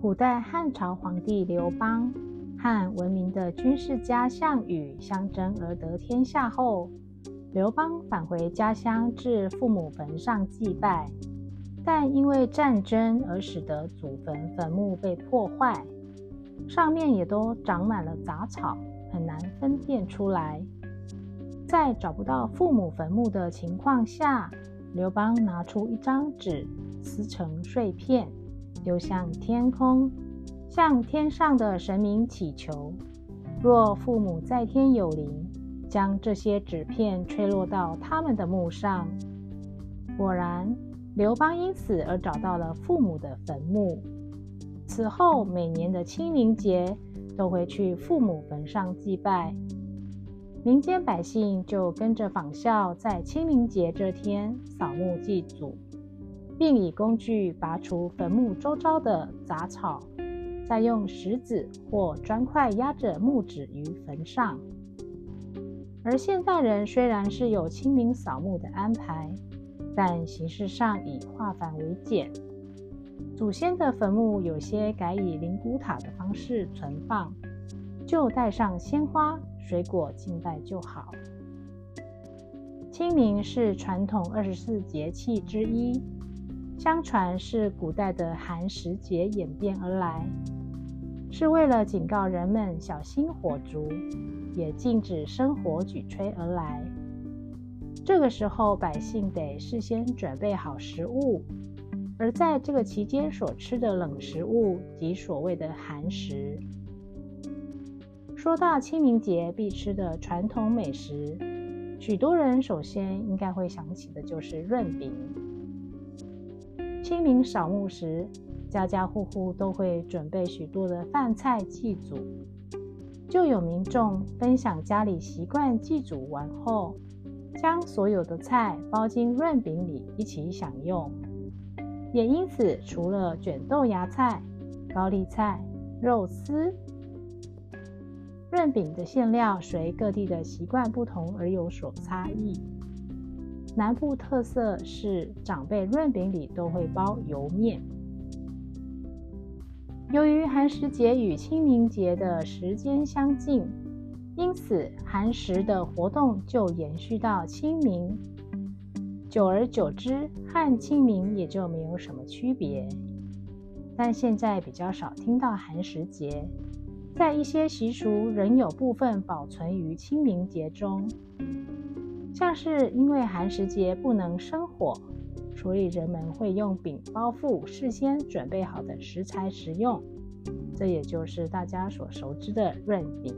古代汉朝皇帝刘邦和闻名的军事家项羽相争而得天下后，刘邦返回家乡至父母坟上祭拜，但因为战争而使得祖坟坟墓被破坏，上面也都长满了杂草，很难分辨出来。在找不到父母坟墓的情况下，刘邦拿出一张纸，撕成碎片。丢向天空，向天上的神明祈求。若父母在天有灵，将这些纸片吹落到他们的墓上。果然，刘邦因此而找到了父母的坟墓。此后，每年的清明节都会去父母坟上祭拜。民间百姓就跟着仿效，在清明节这天扫墓祭祖。并以工具拔除坟墓周遭的杂草，再用石子或砖块压着木纸于坟上。而现代人虽然是有清明扫墓的安排，但形式上以化繁为简。祖先的坟墓有些改以灵骨塔的方式存放，就带上鲜花、水果敬拜就好。清明是传统二十四节气之一。相传是古代的寒食节演变而来，是为了警告人们小心火烛，也禁止生火举吹而来。这个时候，百姓得事先准备好食物，而在这个期间所吃的冷食物即所谓的寒食。说到清明节必吃的传统美食，许多人首先应该会想起的就是润饼。清明扫墓时，家家户户都会准备许多的饭菜祭祖，就有民众分享家里习惯祭祖完后，将所有的菜包进润饼里一起享用。也因此，除了卷豆芽菜、高丽菜、肉丝，润饼的馅料随各地的习惯不同而有所差异。南部特色是长辈润饼里都会包油面。由于寒食节与清明节的时间相近，因此寒食的活动就延续到清明。久而久之，和清明也就没有什么区别。但现在比较少听到寒食节，在一些习俗仍有部分保存于清明节中。像是因为寒食节不能生火，所以人们会用饼包覆事先准备好的食材食用，这也就是大家所熟知的润饼。